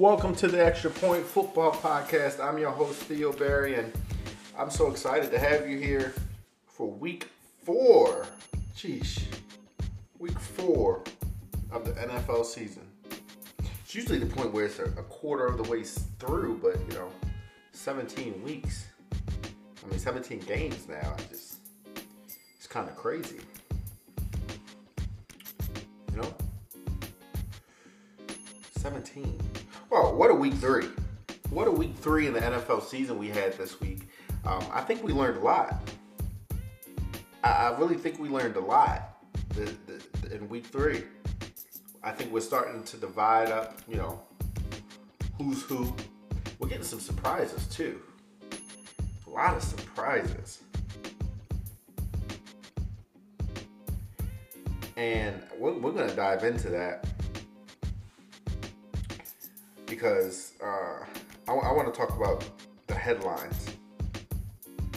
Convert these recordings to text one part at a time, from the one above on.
Welcome to the Extra Point Football Podcast. I'm your host, Theo Barry, and I'm so excited to have you here for week four. Sheesh. Week four of the NFL season. It's usually the point where it's a, quarter of the way through, but you know, 17 weeks. I mean, 17 games now. I just, it's kind of crazy. You know? 17. Well, what a week three. What a week three in the NFL season we had this week. Um, I think we learned a lot. I, I really think we learned a lot the, the, in week three. I think we're starting to divide up, you know, who's who. We're getting some surprises too. A lot of surprises. And we're, we're going to dive into that because uh, I, want to talk about the headlines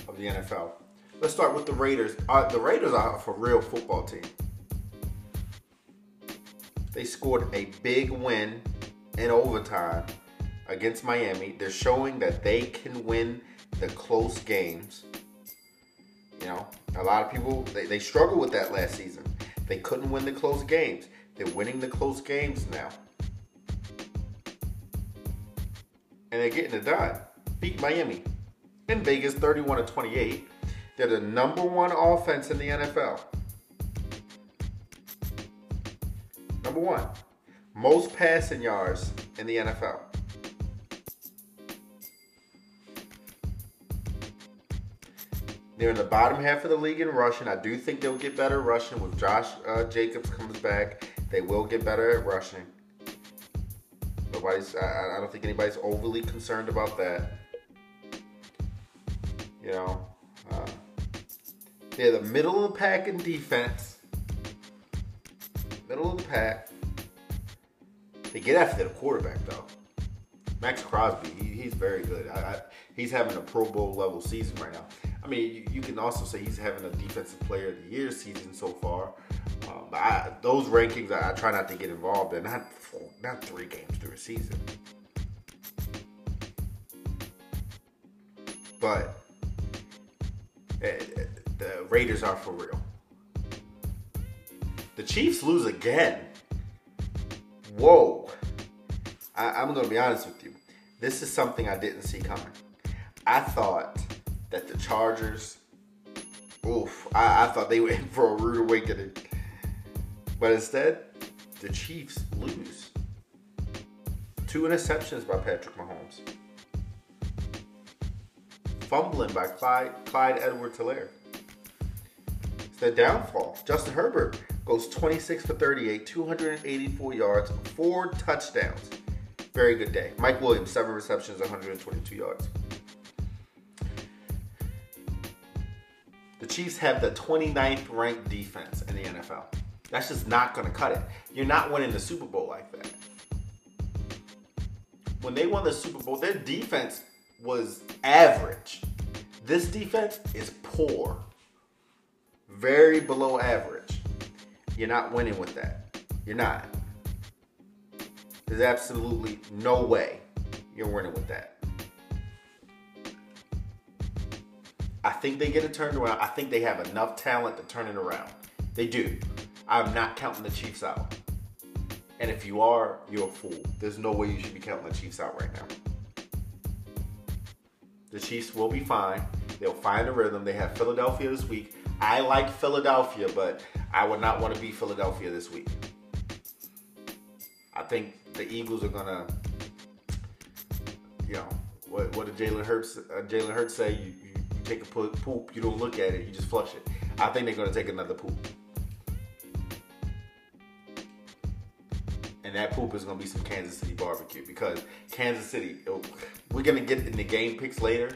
of the NFL. Let's start with the Raiders. Uh, the Raiders are a real football team. They scored a big win in overtime against Miami. They're showing that they can win the close games. You know, a lot of people they, they struggled with that last season. They couldn't win the close games. They're winning the close games now. And they're getting it done. Beat Miami in Vegas 31 to 28. They're the number one offense in the NFL. Number one, most passing yards in the NFL. They're in the bottom half of the league in rushing. I do think they'll get better rushing with Josh uh, Jacobs comes back. They will get better at rushing. Nobody's. I, I don't think anybody's overly concerned about that. You know, uh, the middle of the pack in defense. Middle of the pack. They get after the quarterback though. Maxx Crosby, he, he's very good. I, I, he's having a Pro Bowl level season right now. I mean, you, you, can also say he's having a Defensive Player of the Year season so far. Um, but I, those rankings, I, I, try not to get involved in. Not four, not three games through a season. But uh, the Raiders are for real. The Chiefs lose again. Whoa. I, I'm going to be honest with you. This is something I didn't see coming. I thought that the Chargers, oof, I, I thought they were in for a rude awakening. But instead, the Chiefs lose. Two interceptions by Patrick Mahomes. Fumbling by Clyde, Clyde Edwards Helaire. It's the downfall. Justin Herbert goes 26 for 38, 284 yards, four touchdowns. Very good day. Mike Williams, seven receptions, 122 yards. The Chiefs have the 29th ranked defense in the NFL. That's just not going to cut it. You're not winning the Super Bowl like that. When they won the Super Bowl, their defense was average. This defense is poor. Very below average. You're not winning with that. You're not. There's absolutely no way you're winning with that. I think they get it turned around. I think they have enough talent to turn it around. They do. I'm not counting the Chiefs out. And if you are, you're a fool. There's no way you should be counting the Chiefs out right now. The Chiefs will be fine. They'll find a rhythm. They have Philadelphia this week. I like Philadelphia, but I would not want to be Philadelphia this week. I think the Eagles are gonna, you know, what, what did Jalen Hurts? Uh, Jalen Hurts say? You, you take a poop, you don't look at it, you just flush it. I think they're to take another poop. And that poop is to be some Kansas City barbecue because Kansas City, oh, we're to get in the game picks later.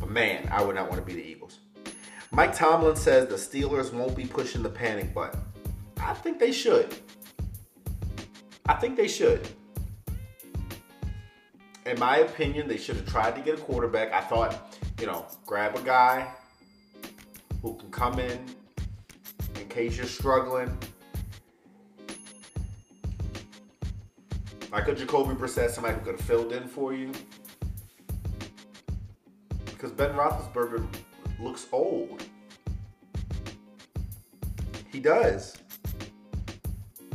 But man, I would not want to be the Eagles. Mike Tomlin says the Steelers won't be pushing the panic button. I think they should. I think they should in my opinion, they should have tried to get a quarterback. I thought, you know, grab a guy who can come in in case you're struggling. Like a Jacoby Brissett, somebody who could have filled in for you. Because Ben Roethlisberger looks old. He does.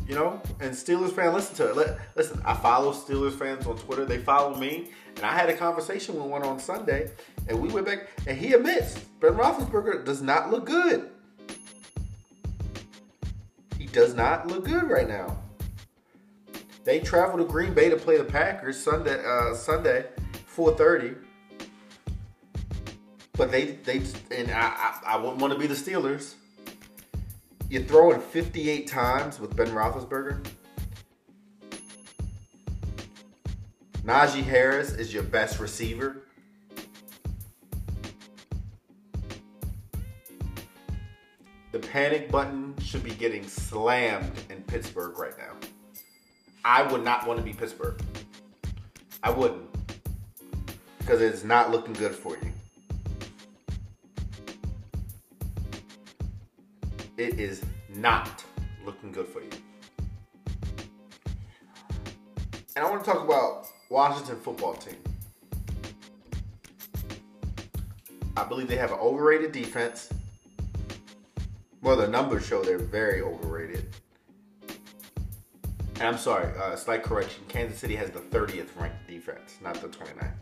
You know, and Steelers fan, listen to it. Listen, I follow Steelers fans on Twitter. They follow me, and I had a conversation with one on Sunday, and we went back, and he admits Ben Roethlisberger does not look good. He does not look good right now. They travel to Green Bay to play the Packers Sunday. Uh, Sunday, 4:30. But they they and I I, I wouldn't want to be the Steelers. You're throwing 58 times with Ben Roethlisberger. Najee Harris is your best receiver. The panic button should be getting slammed in Pittsburgh right now. I would not want to be Pittsburgh. I wouldn't. Because it's not looking good for you. it is not looking good for you. And I want to talk about Washington football team. I believe they have an overrated defense. Well, the numbers show they're very overrated. And I'm sorry, uh, slight correction. Kansas City has the 30th ranked defense, not the 29th.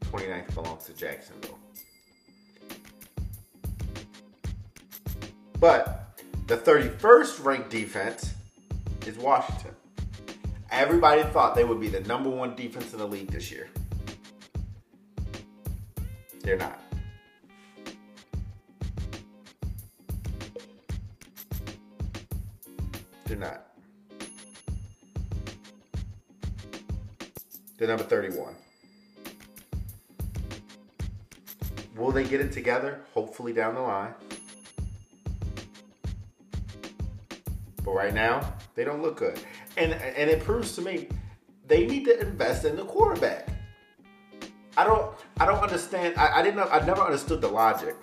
29th belongs to Jacksonville. But the 31st ranked defense is Washington. Everybody thought they would be the number one defense in the league this year. They're not. They're not. They're number 31. Will they get it together? Hopefully down the line. But right now, they don't look good. And and it proves to me they need to invest in the quarterback. I don't I don't understand. I, I didn't I never understood the logic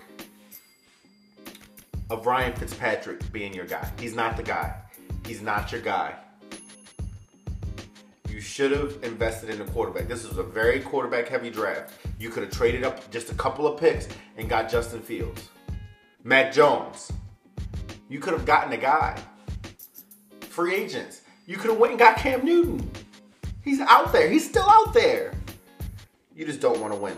of Ryan Fitzpatrick being your guy. He's not the guy. He's not your guy. Should have invested in a quarterback. This was a very quarterback heavy draft. You could have traded up just a couple of picks and got Justin Fields. Mac Jones. You could have gotten a guy free agents. You could have went and got Cam Newton. He's out there. He's still out there. You just don't want to win.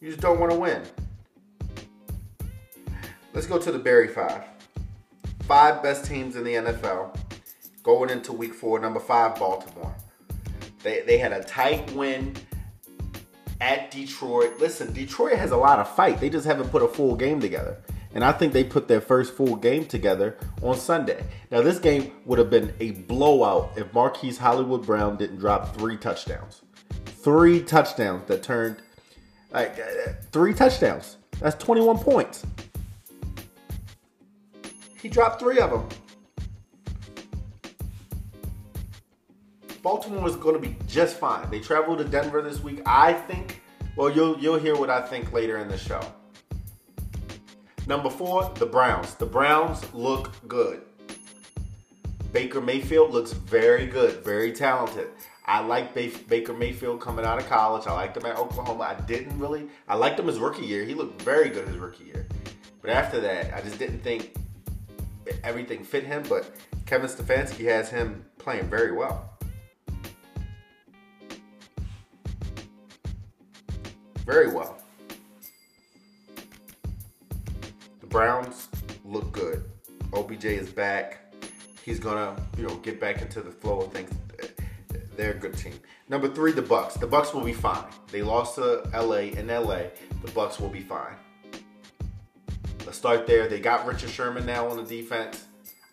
You just don't want to win. Let's go to the Barry Five. Five best teams in the NFL going into week four. Number five, Baltimore. They, they had a tight win at Detroit. Listen, Detroit has a lot of fight. They just haven't put a full game together. And I think they put their first full game together on Sunday. Now, this game would have been a blowout if Marquise Hollywood Brown didn't drop three touchdowns. Three touchdowns that turned like uh, three touchdowns. That's 21 points. He dropped three of them. Baltimore is going to be just fine. They travel to Denver this week. I think. Well, you'll you'll hear what I think later in the show. Number four, the Browns. The Browns look good. Baker Mayfield looks very good, very talented. I like Baker Mayfield coming out of college. I liked him at Oklahoma. I didn't really. I liked him his rookie year. He looked very good his rookie year. But after that, I just didn't think everything fit him. But Kevin Stefanski has him playing very well. Very well. The Browns look good. OBJ is back. He's gonna, you know, get back into the flow of things. They're a good team. Number three, the Bucs. The Bucs will be fine. They lost to LA in LA. The Bucs will be fine. Let's start there. They got Richard Sherman now on the defense.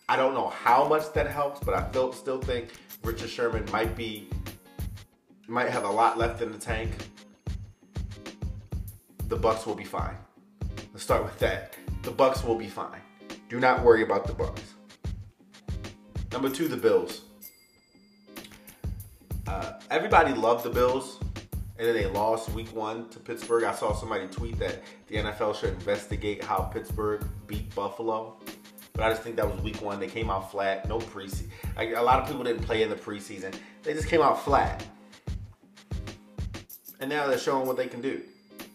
I don't know how much that helps, but I still still think Richard Sherman might be might have a lot left in the tank. The Bucs will be fine. Let's start with that. The Bucs will be fine. Do not worry about the Bucs. Number two, the Bills. Uh, everybody loved the Bills, and then they lost week one to Pittsburgh. I saw somebody tweet that the NFL should investigate how Pittsburgh beat Buffalo. But I just think that was week one. They came out flat, no preseason. A lot of people didn't play in the preseason. They just came out flat. And now they're showing what they can do.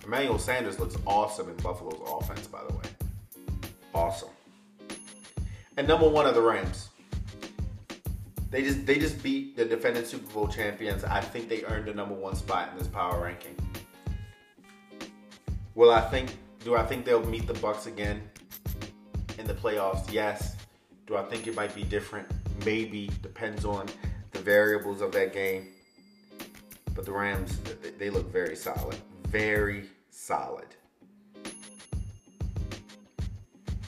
Emmanuel Sanders looks awesome in Buffalo's offense, by the way. Awesome. And number one are the Rams. They just they just beat the defending Super Bowl champions. I think they earned the number one spot in this power ranking. Will I think do I think they'll meet the Bucs again in the playoffs? Yes. Do I think it might be different? Maybe. Depends on the variables of that game. But the Rams, they look very solid. Very solid.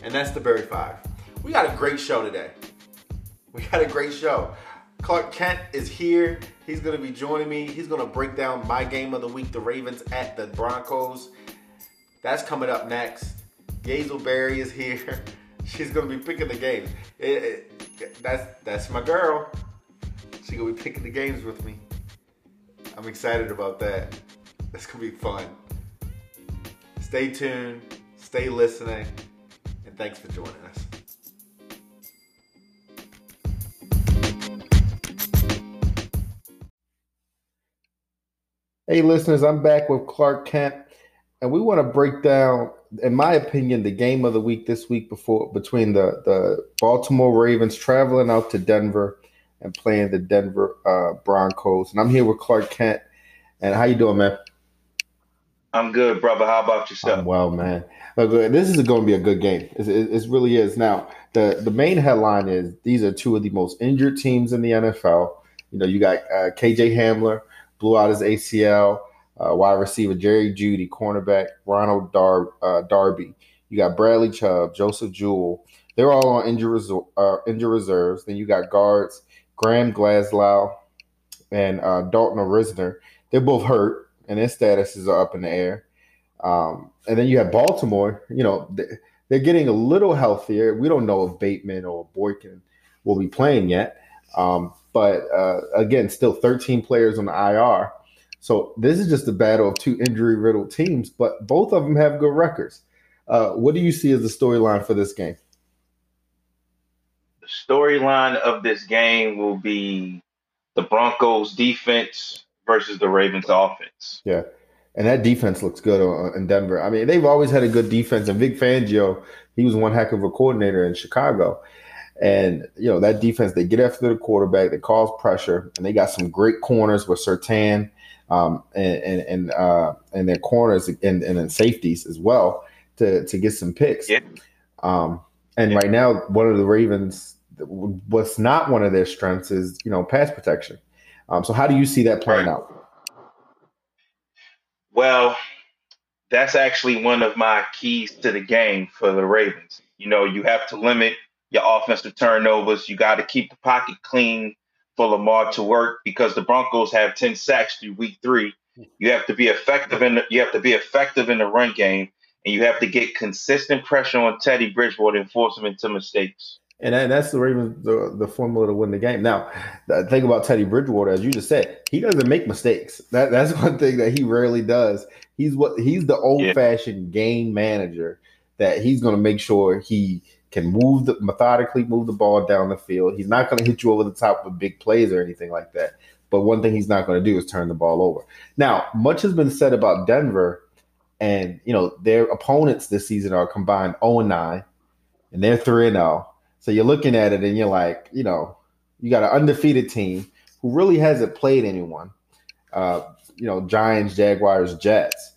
And that's the Berry Five. We got a great show today. We got a great show. Clark Kent is here. He's going to be joining me. He's going to break down my game of the week, the Ravens at the Broncos. That's coming up next. Yazel Berry is here. She's going to be picking the games. It, it, that's, that's my girl. She's going to be picking the games with me. I'm excited about that. That's going to be fun. Stay tuned, stay listening, and thanks for joining us. Hey, listeners, I'm back with Clark Kent, and we want to break down, in my opinion, the game of the week this week before between the the Baltimore Ravens traveling out to Denver and playing the Denver uh, Broncos. And I'm here with Clark Kent. And how you doing, man? I'm good, brother. How about yourself? I'm well, man. Look, this is going to be a good game. It, it, it really is. Now, the the main headline is these are two of the most injured teams in the NFL. You know, you got uh, KJ Hamler blew out his ACL. Uh, wide receiver Jerry Jeudy, cornerback Ronald Dar- uh, Darby. You got Bradley Chubb, Joseph Jewell. They're all on injury, uh, injury reserves. Then you got guards Graham Glasgow and uh, Dalton Risner. They're both hurt, and their statuses are up in the air. Um, and then you have Baltimore. You know, they're getting a little healthier. We don't know if Bateman or Boykin will be playing yet. Um, but uh, again, still 13 players on the IR. So this is just a battle of two injury riddled teams, but both of them have good records. Uh, what do you see as the storyline for this game? The storyline of this game will be the Broncos defense versus the Ravens offense. Yeah. And that defense looks good in Denver. I mean, they've always had a good defense. And Vic Fangio, he was one heck of a coordinator in Chicago. And you know that defense, they get after the quarterback, they cause pressure, and they got some great corners with Surtain um, and and and, uh, and their corners and, and then safeties as well to to get some picks. Yeah. Um, and yeah. right now, one of the Ravens, what's not one of their strengths is you know pass protection. Um, so how do you see that playing out? Well, that's actually one of my keys to the game for the Ravens. You know, you have to limit your offensive turnovers. You got to keep the pocket clean for Lamar to work because the Broncos have 10 sacks through week three. You have to be effective in the, you have to be effective in the run game, and you have to get consistent pressure on Teddy Bridgewater and force him into mistakes. And that's the Ravens the, the formula to win the game. Now, the thing about Teddy Bridgewater, as you just said, he doesn't make mistakes. That that's one thing that he rarely does. He's what he's the old fashioned yeah. game manager that he's going to make sure he can move the methodically move the ball down the field. He's not going to hit you over the top with big plays or anything like that. But one thing he's not going to do is turn the ball over. Now, much has been said about Denver, and you know their opponents this season are combined 0 and 9, and they're 3 and 0. So you're looking at it and you're like, you know, you got an undefeated team who really hasn't played anyone. Uh, you know, Giants, Jaguars, Jets.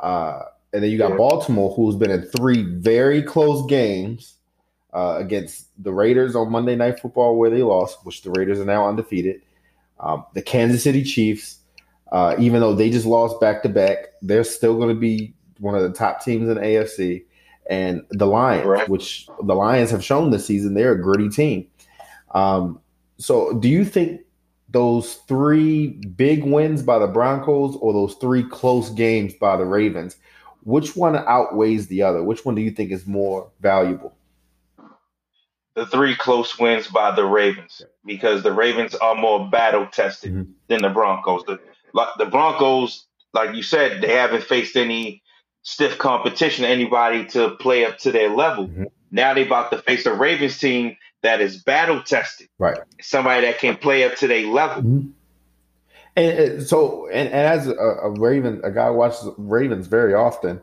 Uh, and then you got Baltimore, who's been in three very close games uh, against the Raiders on Monday Night Football, where they lost, which the Raiders are now undefeated. Um, the Kansas City Chiefs, uh, even though they just lost back to back, they're still going to be one of the top teams in the AFC. And the Lions, right. which the Lions have shown this season, they're a gritty team. Um, so, do you think those three big wins by the Broncos or those three close games by the Ravens, which one outweighs the other? Which one do you think is more valuable? the three close wins by the Ravens because the Ravens are more battle tested mm-hmm. than the Broncos. The, the Broncos, like you said, they haven't faced any stiff competition, to anybody to play up to their level. Mm-hmm. Now they about to face a Ravens team that is battle tested. Right. Somebody that can play up to their level. Mm-hmm. And, and, so, and, and as a, a, Raven, a guy who watches Ravens very often,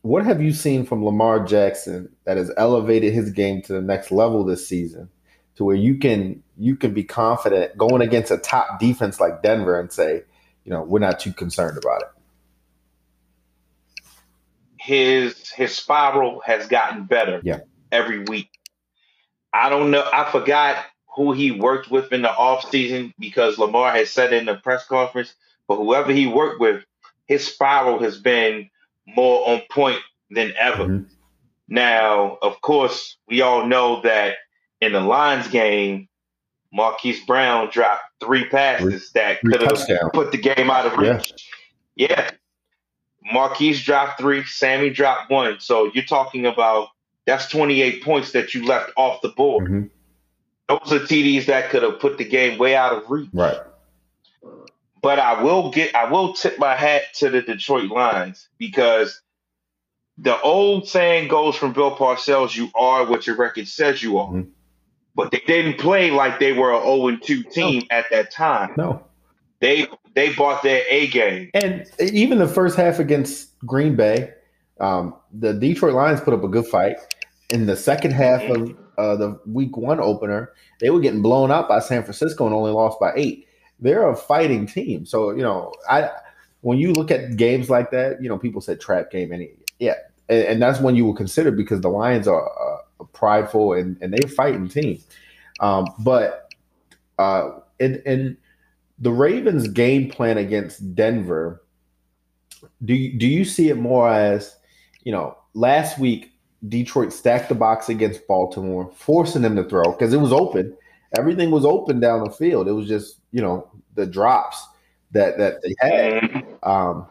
what have you seen from Lamar Jackson that has elevated his game to the next level this season, to where you can you can be confident going against a top defense like Denver and say, you know, we're not too concerned about it. His his spiral has gotten better. Yeah. Every week. I don't know. I forgot who he worked with in the off season because Lamar has said in the press conference, but whoever he worked with, his spiral has been more on point than ever. Mm-hmm. Now, of course, we all know that in the Lions game, Marquise Brown dropped three passes that could have put the game out of reach. Yeah. yeah. Marquise dropped three, Sammy dropped one. So you're talking about that's 28 points that you left off the board. Mm-hmm. Those are TDs that could have put the game way out of reach. Right. But I will get I will tip my hat to the Detroit Lions because the old saying goes from Bill Parcells, you are what your record says you are. Mm-hmm. But they didn't play like they were an 0 2 team no. at that time. No. They they bought their A game. And even the first half against Green Bay, um, the Detroit Lions put up a good fight. In the second half of uh, the week one opener, they were getting blown out by San Francisco and only lost by eight. They're a fighting team. So, you know, I when you look at games like that, you know, people said trap game. And yeah, and, and that's when you will consider because the Lions are uh, prideful and, and they fighting team. Um, but uh, in the Ravens' game plan against Denver, do you, do you see it more as, you know, last week Detroit stacked the box against Baltimore, forcing them to throw because it was open. Everything was open down the field. It was just you know the drops that that they had. Mm-hmm. Um,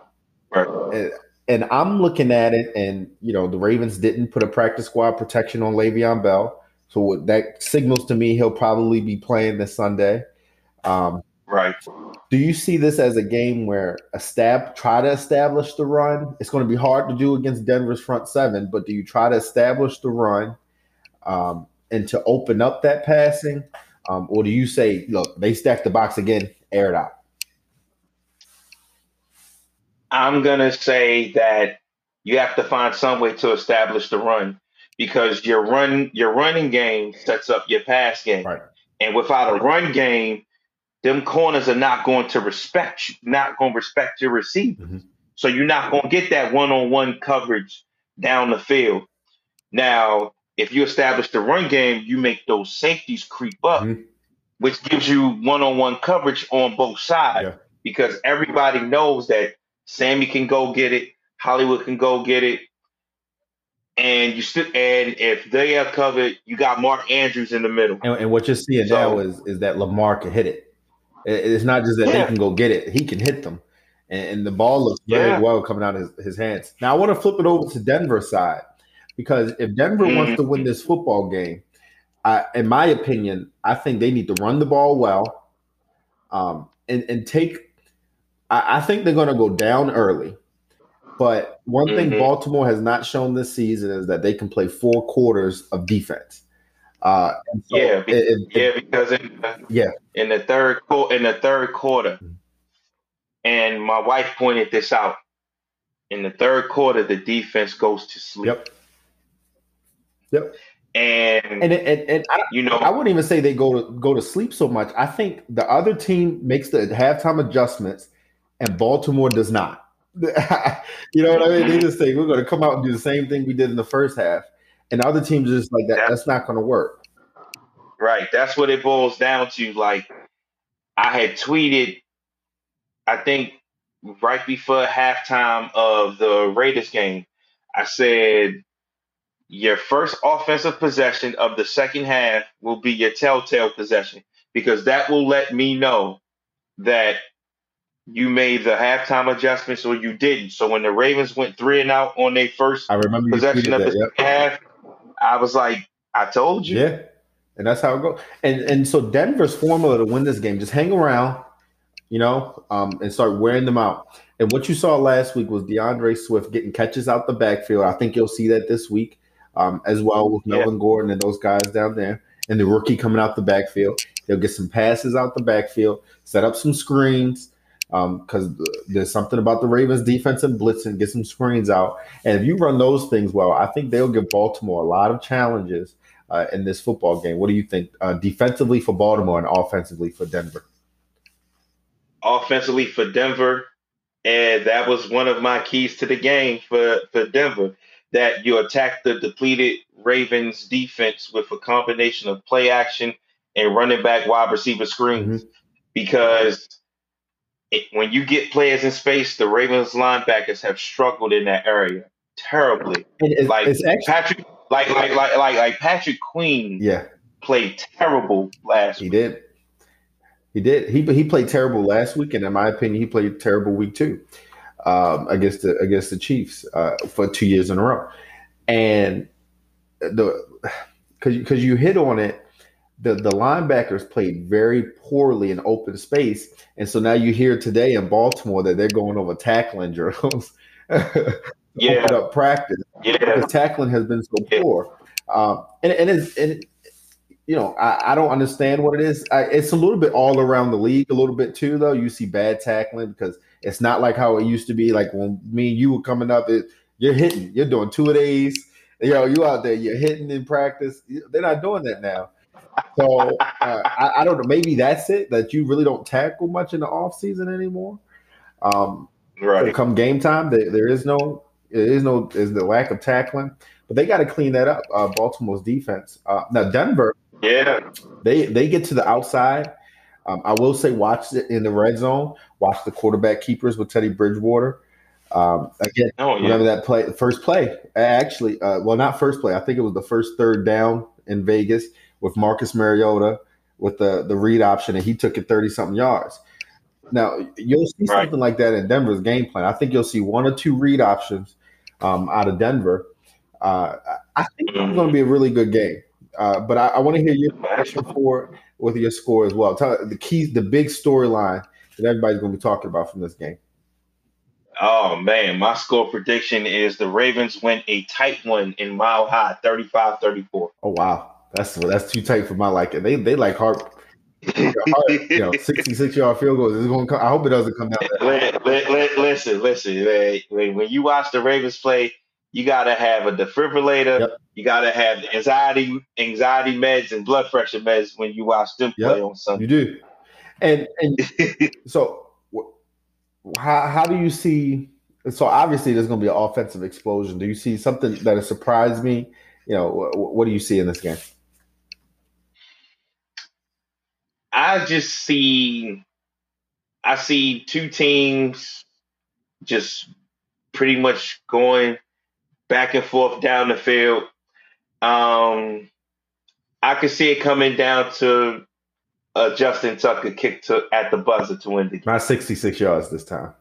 and, and, I'm looking at it, and you know the Ravens didn't put a practice squad protection on Le'Veon Bell, so that signals to me he'll probably be playing this Sunday. Um, right. Do you see this as a game where a stab try to establish the run? It's going to be hard to do against Denver's front seven, but do you try to establish the run um, and to open up that passing, um, or do you say, look, they stack the box again, air it out? I'm gonna say that you have to find some way to establish the run because your run your running game sets up your pass game, right. and without a run game them corners are not going to respect you, not going to respect your receiver. Mm-hmm. So you're not going to get that one-on-one coverage down the field. Now, if you establish the run game, you make those safeties creep up, mm-hmm. which gives you one-on-one coverage on both sides yeah. because everybody knows that Sammy can go get it, Hollywood can go get it, and you still and if they are covered, you got Mark Andrews in the middle. And, and what you're seeing so, now is is that Lamar can hit it. It's not just that yeah. they can go get it; he can hit them, and, and the ball looks very yeah. well coming out of his, his, hands. Now I want to flip it over to Denver side because if Denver mm-hmm. wants to win this football game, I, in my opinion, I think they need to run the ball well, um, and and take. I, I think they're going to go down early. But one mm-hmm. thing Baltimore has not shown this season is that they can play four quarters of defense. Uh, so yeah, be, it, it, yeah, because in the, yeah, in the third quarter, in the third quarter, mm-hmm. and my wife pointed this out. In the third quarter, the defense goes to sleep. Yep. Yep. And and and, and I, you know, I wouldn't even say they go to go to sleep so much. I think the other team makes the halftime adjustments, and Baltimore does not. you know what I mean? They just say we're going to come out and do the same thing we did in the first half and other teams are just like that. That's not going to work. Right. That's what it boils down to. Like I had tweeted, I think right before halftime of the Raiders game, I said your first offensive possession of the second half will be your telltale possession because that will let me know that you made the halftime adjustments or you didn't. So when the Ravens went three and out on their first I remember possession of the yep. half, I was like, I told you. Yeah. And that's how it goes. And and so Denver's formula to win this game, just hang around, you know, um, and start wearing them out. And what you saw last week was DeAndre Swift getting catches out the backfield. I think you'll see that this week. um, as well with Melvin yeah. Gordon and those guys down there, and the rookie coming out the backfield. They'll get some passes out the backfield, set up some screens because um, there's something about the Ravens defense and blitzing, get some screens out. And if you run those things well, I think they'll give Baltimore a lot of challenges uh, in this football game. What do you think uh, defensively for Baltimore and offensively for Denver? Offensively for Denver, and that was one of my keys to the game for, for Denver. That you attack the depleted Ravens defense with a combination of play action and running back wide receiver screens. Mm-hmm. Because it, when you get players in space, the Ravens linebackers have struggled in that area terribly. It's, like it's actually, Patrick, like like like like like Patrick Queen, yeah, played terrible last. He week. did. He did. He he played terrible last week, and in my opinion, he played terrible week two um, against the against the Chiefs uh, for two years in a row. And the because because you hit on it the, the linebackers played very poorly in open space. And so now you hear today in Baltimore that they're going over tackling drills. yeah. Up practice. Yeah. Because tackling has been so poor. Um, and, and, it's, and you know, I, I, don't understand what it is. I, it's a little bit all around the league, a little bit too, though. You see bad tackling because it's not like how it used to be. Like when me and you were coming up, it, you're hitting, you're doing two of these. You know, you out there, you're hitting in practice. They're not doing that now. So uh, I, I, don't know. Maybe that's it. That you really don't tackle much in the off season anymore. Um, right. So come game time, there, there is no, there is no, is the lack of tackling. But they got to clean that up. Uh, Baltimore's defense. Uh, now Denver, yeah, they they get to the outside. Um, I will say, watch it in the red zone. Watch the quarterback keepers with Teddy Bridgewater. Um, again, oh, yeah. remember that play, first play? Actually, uh, well, not first play. I think it was the first third down in Vegas with Marcus Mariota with the the read option, and he took it thirty something yards. Now you'll see right. something like that in Denver's game plan. I think you'll see one or two read options um, out of Denver. Uh, I think it's going to be a really good game. Uh, but I, I want to hear your question for with your score as well. Tell the keys, the big storyline that everybody's going to be talking about from this game. Oh man, my score prediction is the Ravens win a tight one in mile high, 35-34. Oh wow. That's that's too tight for my liking. They they like hard, you know, sixty six yard field goals. Is going. Come, I hope it doesn't come down. listen, listen. When you watch the Ravens play, you got to have a defibrillator. Yep. You got to have anxiety anxiety meds and blood pressure meds when you watch them play on Sunday. You do, and and so how how do you see? So obviously, there's going to be an offensive explosion. Do you see something that has surprised me? You know, what, what do you see in this game? I just see I see two teams just pretty much going back and forth down the field. Um, I could see it coming down to a Justin Tucker kick to at the buzzer to win the game. Not 66 yards this time.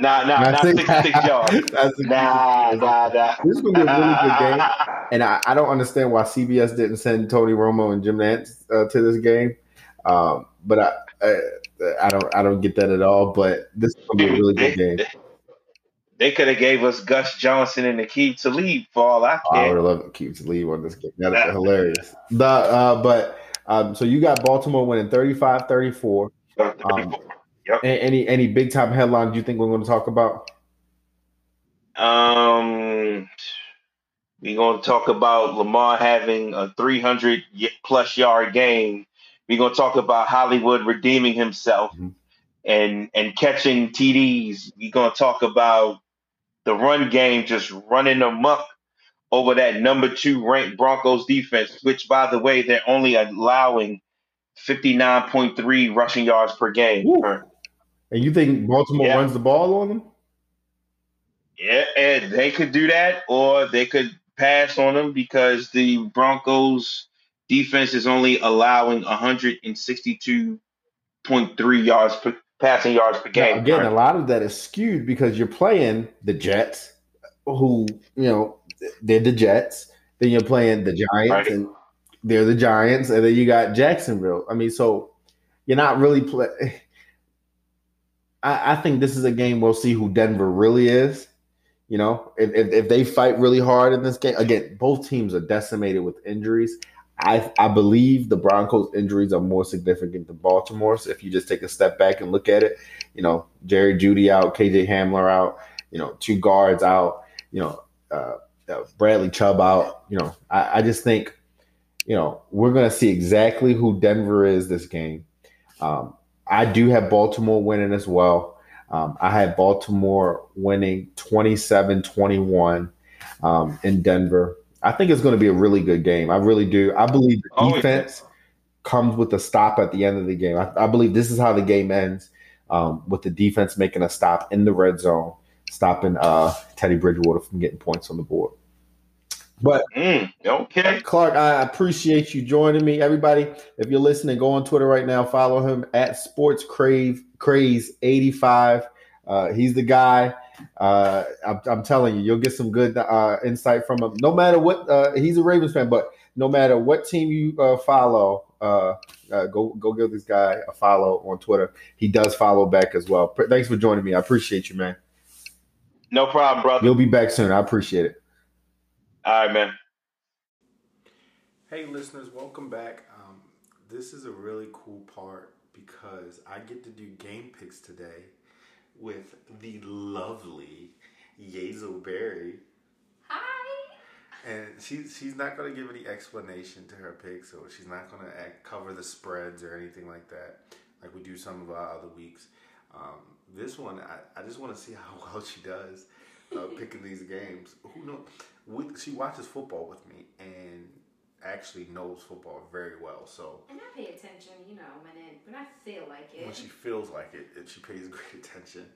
Nah, nah, not, not 66 yards. nah, nah, nah. This is going to be a really good game. And I, I, don't understand why CBS didn't send Tony Romo and Jim Nantz uh, to this game. Um, but I, I, I don't I don't get that at all. But this is gonna be a really good game. They could have gave us Gus Johnson and the key to leave for all I care. I would love to leave on this game. That'd be hilarious. The, uh, but um, so you got Baltimore winning 35-34. Um, yep. Any any big time headlines you think we're going to talk about? Um, we're going to talk about Lamar having a 300 plus yard game we're gonna talk about Hollywood redeeming himself mm-hmm. and and catching TDs. We're gonna talk about the run game just running amok over that number two ranked Broncos defense, which by the way, they're only allowing 59.3 rushing yards per game. And you think Baltimore yeah. runs the ball on them? Yeah, and they could do that, or they could pass on them because the Broncos defense is only allowing 162.3 yards per passing yards per game. Now, again, right? a lot of that is skewed because you're playing the Jets, who you know they're the Jets. Then you're playing the Giants, right. and they're the Giants, and then you got Jacksonville. I mean, so you're not really play. I, I think this is a game we'll see who Denver really is. You know, if, if, if they fight really hard in this game, again, both teams are decimated with injuries. I I believe the Broncos' injuries are more significant than Baltimore's. If you just take a step back and look at it, you know, Jerry Jeudy out, KJ Hamler out, you know, two guards out, you know, uh, uh, Bradley Chubb out. You know, I, I just think, you know, we're to see exactly who Denver is this game. Um, I do have Baltimore winning as well. Um, I had Baltimore winning 27 21 um, in Denver. I think it's going to be a really good game. I really do. I believe the oh, defense yeah. comes with a stop at the end of the game. I, I believe this is how the game ends um, with the defense making a stop in the red zone, stopping uh, Teddy Bridgewater from getting points on the board. But mm, okay, Clark, I appreciate you joining me. Everybody, if you're listening, go on Twitter right now. Follow him at Sports Crave Craze eighty five. Uh, he's the guy. Uh, I'm, I'm, telling you, you'll get some good uh, insight from him. No matter what, uh, he's a Ravens fan, but no matter what team you uh, follow, uh, go go give this guy a follow on Twitter. He does follow back as well. Thanks for joining me. I appreciate you, man. No problem, brother. You'll be back soon. I appreciate it. All right, man. Hey, listeners, welcome back. Um, this is a really cool part because I get to do game picks today with the lovely Yazel Berry. Hi. And she's she's not going to give any explanation to her picks, so she's not going to cover the spreads or anything like that, like we do some of our other weeks. Um, this one, I, I just want to see how well she does uh, picking these games. Who knows? We, she watches football with me and actually knows football very well. So and I pay attention, you know, when it when I feel like it. When she feels like it, it she pays great attention.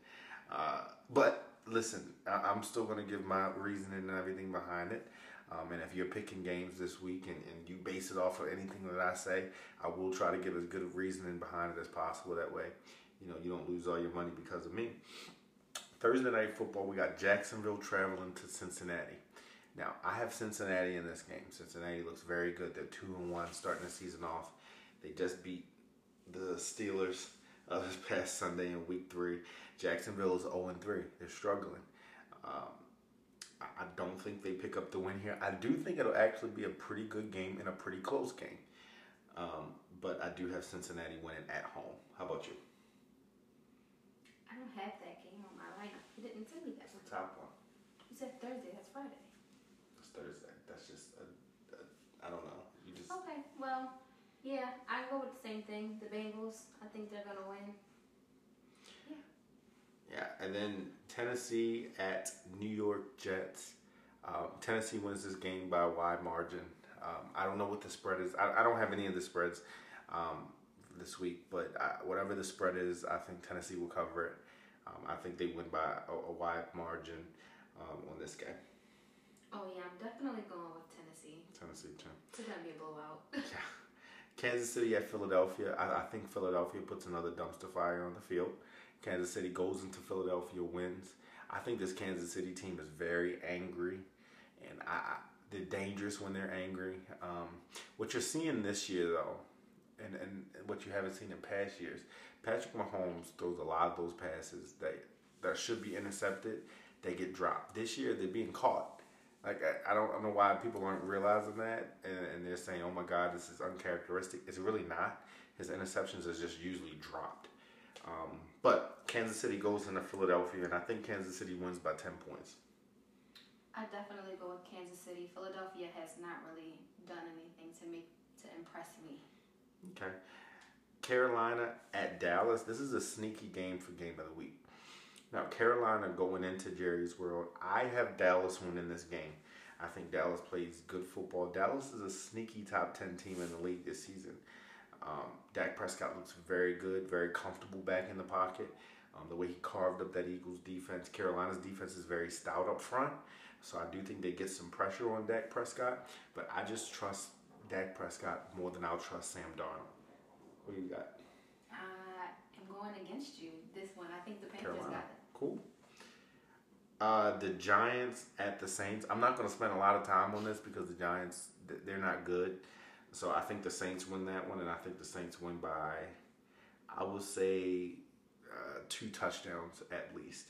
Uh, but listen, I, am still going to give my reasoning and everything behind it. Um, and if you're picking games this week and, and you base it off of anything that I say, I will try to give as good a reasoning behind it as possible. That way, you know, you don't lose all your money because of me. Thursday night football, we got Jacksonville traveling to Cincinnati. Now, I have Cincinnati in this game. Cincinnati looks very good. They're two and one starting the season off. They just beat the Steelers uh, this past Sunday in Week Three. Jacksonville is zero and three. They're struggling. Um, I don't think they pick up the win here. I do think it'll actually be a pretty good game and a pretty close game. Um, but I do have Cincinnati winning at home. How about you? I don't have that game on my lineup. You didn't tell me that. The top one. You said Thursday. That's Friday. It's Thursday. That's just I I don't know. You just okay. Well, yeah, I go with the same thing. The Bengals. I think they're gonna win. Yeah. Yeah, and then Tennessee at New York Jets. Um, Tennessee wins this game by a wide margin. Um, I don't know what the spread is. I, I don't have any of the spreads. Um, this week. But I, whatever the spread is, I think Tennessee will cover it. Um, I think they win by a, a wide margin um, on this game. Oh yeah, I'm definitely going with Tennessee. Tennessee too. It's gonna be a blowout. yeah. Kansas City at Philadelphia. I, I, think Philadelphia puts another dumpster fire on the field. Kansas City goes into Philadelphia, wins. I think this Kansas City team is very angry, and I, they're dangerous when they're angry. Um, what you're seeing this year, though, and, and what you haven't seen in past years. Patrick Mahomes throws a lot of those passes that that should be intercepted. They get dropped. This year they're being caught. Like I, I don't, I don't know why people aren't realizing that, and, and they're saying, "Oh my God, this is uncharacteristic." It's really not. His interceptions is just usually dropped. Um, but Kansas City goes into Philadelphia, and I think Kansas City wins by ten points. I definitely go with Kansas City. Philadelphia has not really done anything to make to impress me. Okay. Carolina at Dallas. This is a sneaky game for game of the week. Now, Carolina going into Jerry's World, I have Dallas winning this game. I think Dallas plays good football. Dallas is a sneaky top 10 team in the league this season. Um, Dak Prescott looks very good, very comfortable back in the pocket. Um, the way he carved up that Eagles defense. Carolina's defense is very stout up front. So I do think they get some pressure on Dak Prescott. But I just trust Dak Prescott more than I'll trust Sam Darnold. What do you got? I am going against you this one. I think the Panthers Carolina. got it. Cool. Uh, the Giants at the Saints. I'm not going to spend a lot of time on this because the Giants they're not good. So I think the Saints win that one, and I think the Saints win by, I will say, uh, two touchdowns at least.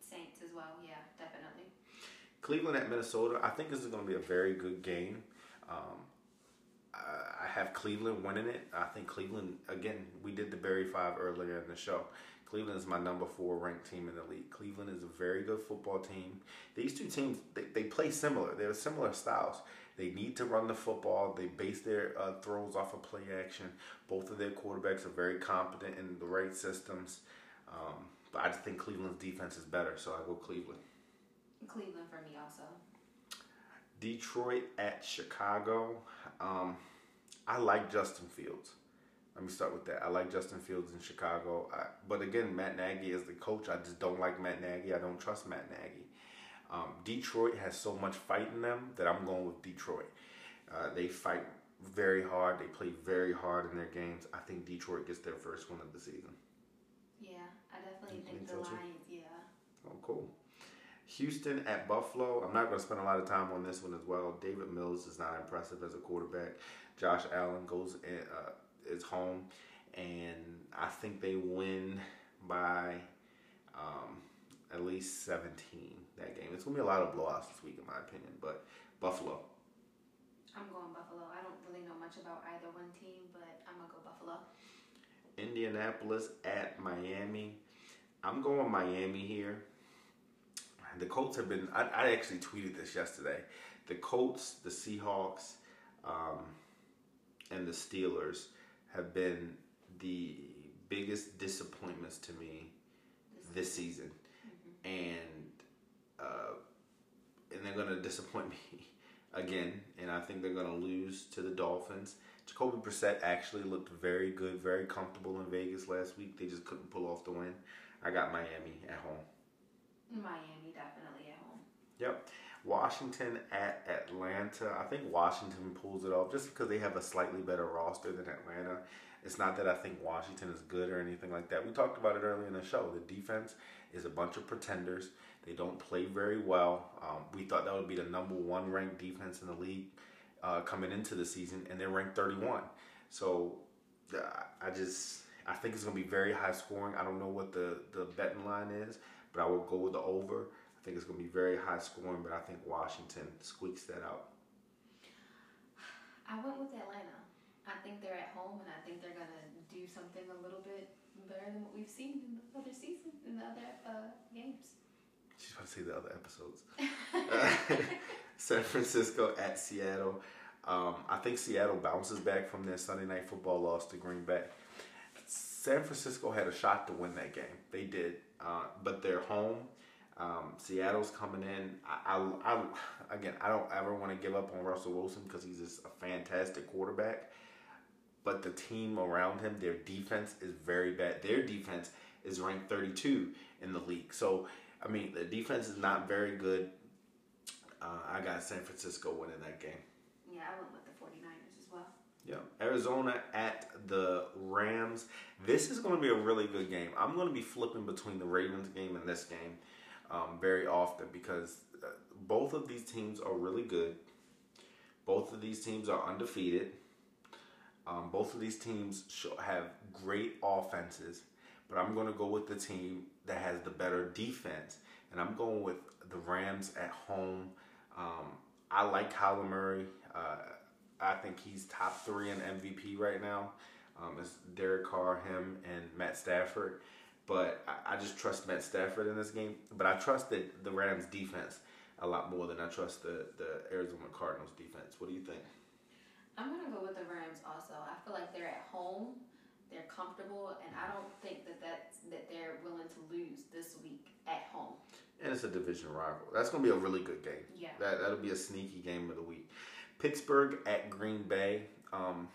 Saints as well, yeah, definitely. Cleveland at Minnesota. I think this is going to be a very good game. Um, I have Cleveland winning it. I think Cleveland again. We did the Barry Five earlier in the show. Cleveland is my number four ranked team in the league. Cleveland is a very good football team. These two teams they, they play similar. They're similar styles. They need to run the football. They base their uh, throws off of play action. Both of their quarterbacks are very competent in the right systems. Um, but I just think Cleveland's defense is better, so I go Cleveland. Cleveland for me also. Detroit at Chicago. Um, I like Justin Fields. Let me start with that. I like Justin Fields in Chicago. I, but again, Matt Nagy is the coach. I just don't like Matt Nagy. I don't trust Matt Nagy. Um, Detroit has so much fight in them that I'm going with Detroit. Uh, they fight very hard. They play very hard in their games. I think Detroit gets their first win of the season. Yeah, I definitely think think the so. Lions. Yeah. Oh, cool. Houston at Buffalo. I'm not going to spend a lot of time on this one as well. Davis Mills is not impressive as a quarterback. Josh Allen goes in, uh, is home, and I think they win by um, at least 17 that game. It's going to be a lot of blowouts this week, in my opinion. But Buffalo. I'm going Buffalo. I don't really know much about either one team, but I'm gonna go Buffalo. Indianapolis at Miami. I'm going Miami here. The Colts have been. I, I actually tweeted this yesterday. The Colts, the Seahawks, um, and the Steelers have been the biggest disappointments to me this season, and uh, and they're going to disappoint me again. And I think they're going to lose to the Dolphins. Jacoby Brissett actually looked very good, very comfortable in Vegas last week. They just couldn't pull off the win. I got Miami at home. Miami. Yep. Washington at Atlanta. I think Washington pulls it off just because they have a slightly better roster than Atlanta. It's not that I think Washington is good or anything like that. We talked about it earlier in the show. The defense is a bunch of pretenders. They don't play very well. Um, we thought that would be the number one ranked defense in the league uh, coming into the season, and they're ranked 31. So uh, I just I think it's going to be very high scoring. I don't know what the the betting line is, but I will go with the over. I think it's going to be very high scoring, but I think Washington squeaks that out. I went with Atlanta. I think they're at home, and I think they're gonna do something a little bit better than what we've seen in the other season, in the other uh, games. She's about to say the other episodes. San Francisco at Seattle. Um, I think Seattle bounces back from their Sunday night football loss to Green Bay. San Francisco had a shot to win that game. They did, uh, but they're home. Um, Seattle's coming in. I, I, I again, I don't ever want to give up on Russell Wilson because he's just a fantastic quarterback. But the team around him, their defense is very bad. Their defense is ranked 32 in the league. So, I mean, the defense is not very good. Uh, I got San Francisco winning that game. Yeah, I went with the 49ers as well. Yeah, Arizona at the Rams. This is going to be a really good game. I'm going to be flipping between the Ravens game and this game um, very often because uh, both of these teams are really good. Both of these teams are undefeated. Um, both of these teams have great offenses, but I'm going to go with the team that has the better defense, and I'm going with the Rams at home. Um, I like Kyler Murray. Uh, I think he's top three in MVP right now. Um, it's Derek Carr, him, and Matt Stafford. But I, I just trust Matt Stafford in this game. But I trust the, the Rams defense a lot more than I trust the, the Arizona Cardinals defense. What do you think? I'm gonna go with the Rams also. I feel like they're at home, they're comfortable, and I don't think that that's that they're willing to lose this week at home. And it's a division rival. That's going to be a really good game. Yeah. That that'll be a sneaky game of the week. Pittsburgh at Green Bay. Um,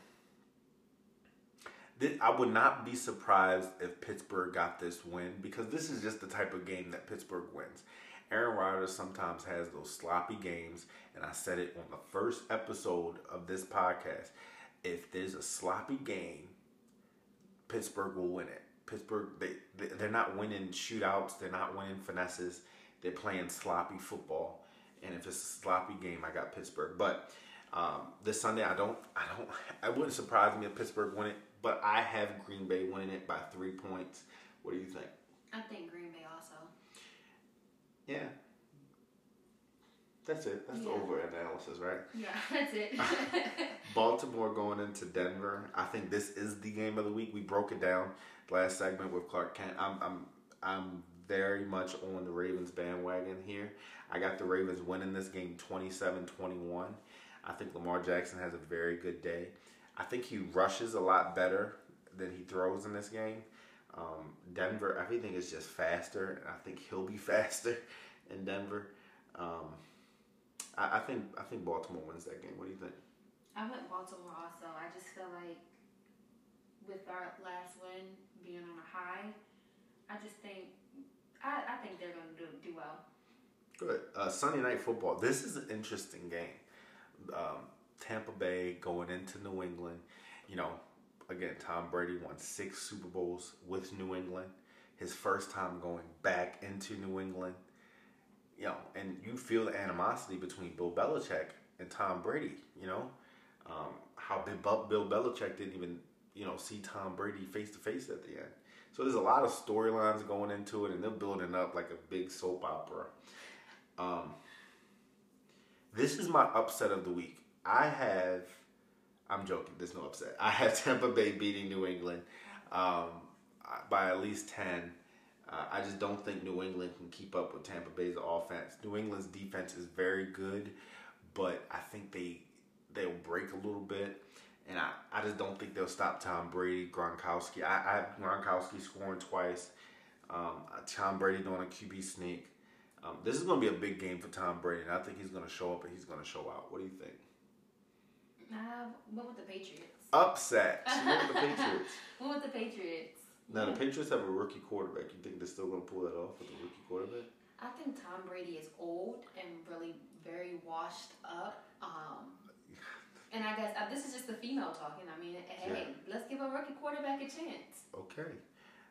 I would not be surprised if Pittsburgh got this win because this is just the type of game that Pittsburgh wins. Aaron Rodgers sometimes has those sloppy games, and I said it on the first episode of this podcast. If there's a sloppy game, Pittsburgh will win it. Pittsburgh, they, they they're not winning shootouts. They're not winning finesses. They're playing sloppy football. And if it's a sloppy game, I got Pittsburgh. But um, this Sunday, I don't, I don't, it wouldn't surprise me if Pittsburgh win it. But I have Green Bay winning it by three points. What do you think? I think Green Bay also. Yeah. That's it. That's the Yeah. over analysis, right? Yeah, that's it. Baltimore going into Denver. I think this is the game of the week. We broke it down last segment with Clark Kent. I'm I'm I'm very much on the Ravens bandwagon here. I got the Ravens winning this game 27-21. I think Lamar Jackson has a very good day. I think he rushes a lot better than he throws in this game. Um, Denver, everything is just faster, and I think he'll be faster in Denver. Um, I, I think I think Baltimore wins that game. What do you think? I went Baltimore also. I just feel like with our last win being on a high, I just think I, I think they're gonna do do well. Good. Uh, Sunday night football. This is an interesting game. Um, Tampa Bay going into New England. You know, again, Tom Brady won six Super Bowls with New England. His first time going back into New England. You know, and you feel the animosity between Bill Belichick and Tom Brady. You know, um, how Bill Belichick didn't even you know see Tom Brady face to face at the end. So there's a lot of storylines going into it, and they're building up like a big soap opera. Um, this is my upset of the week. I have, I'm joking. There's no upset. I have Tampa Bay beating New England um, by at least ten. Uh, I just don't think New England can keep up with Tampa Bay's offense. New England's defense is very good, but I think they they'll break a little bit. And I, I just don't think they'll stop Tom Brady, Gronkowski. I, I have Gronkowski scoring twice. Um, Tom Brady doing a QB sneak. Um, this is going to be a big game for Tom Brady, and I think he's going to show up and he's going to show out. What do you think? Uh, what with the Patriots? Upset. Went with the Patriots. What with the Patriots? Now the Patriots have a rookie quarterback. You think they're still going to pull that off with a rookie quarterback? I think Tom Brady is old and really very washed up. Um, and I guess uh, this is just the female talking. I mean, hey, let's give a rookie quarterback a chance. Okay.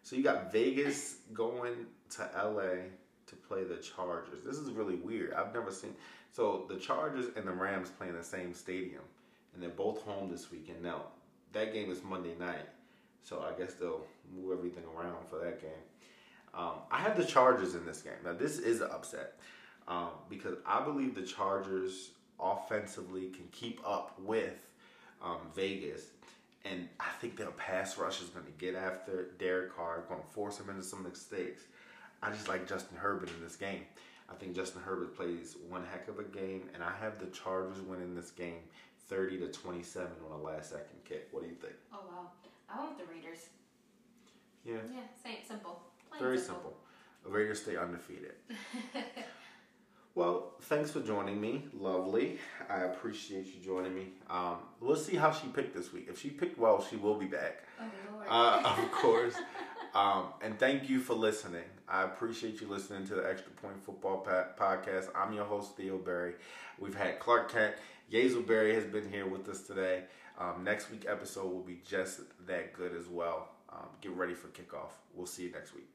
So you got Vegas going to LA to play the Chargers. This is really weird. I've never seen. So the Chargers and the Rams play in the same stadium, and they're both home this weekend. Now that game is Monday night, so I guess they'll move everything around for that game. Um, I have the Chargers in this game. Now this is an upset um, because I believe the Chargers offensively can keep up with um, Vegas. And I think their pass rush is going to get after Derek Carr, going to force him into some mistakes. I just like Justin Herbert in this game. I think Justin Herbert plays one heck of a game, and I have the Chargers winning this game 30 to 27 on a last second kick. What do you think? Oh wow, I went with the Raiders. Yeah, Yeah, same, simple. Plain very simple. The Raiders stay undefeated. Well, thanks for joining me. Lovely. I appreciate you joining me. Um, we'll see how she picked this week. If she picked well, she will be back. Oh Lord. Uh, of course. Um, and thank you for listening. I appreciate you listening to the Extra Point Football Podcast. I'm your host, Theo Berry. We've had Clark Kent. Yazel Berry has been here with us today. Um, next week episode will be just that good as well. Um, get ready for kickoff. We'll see you next week.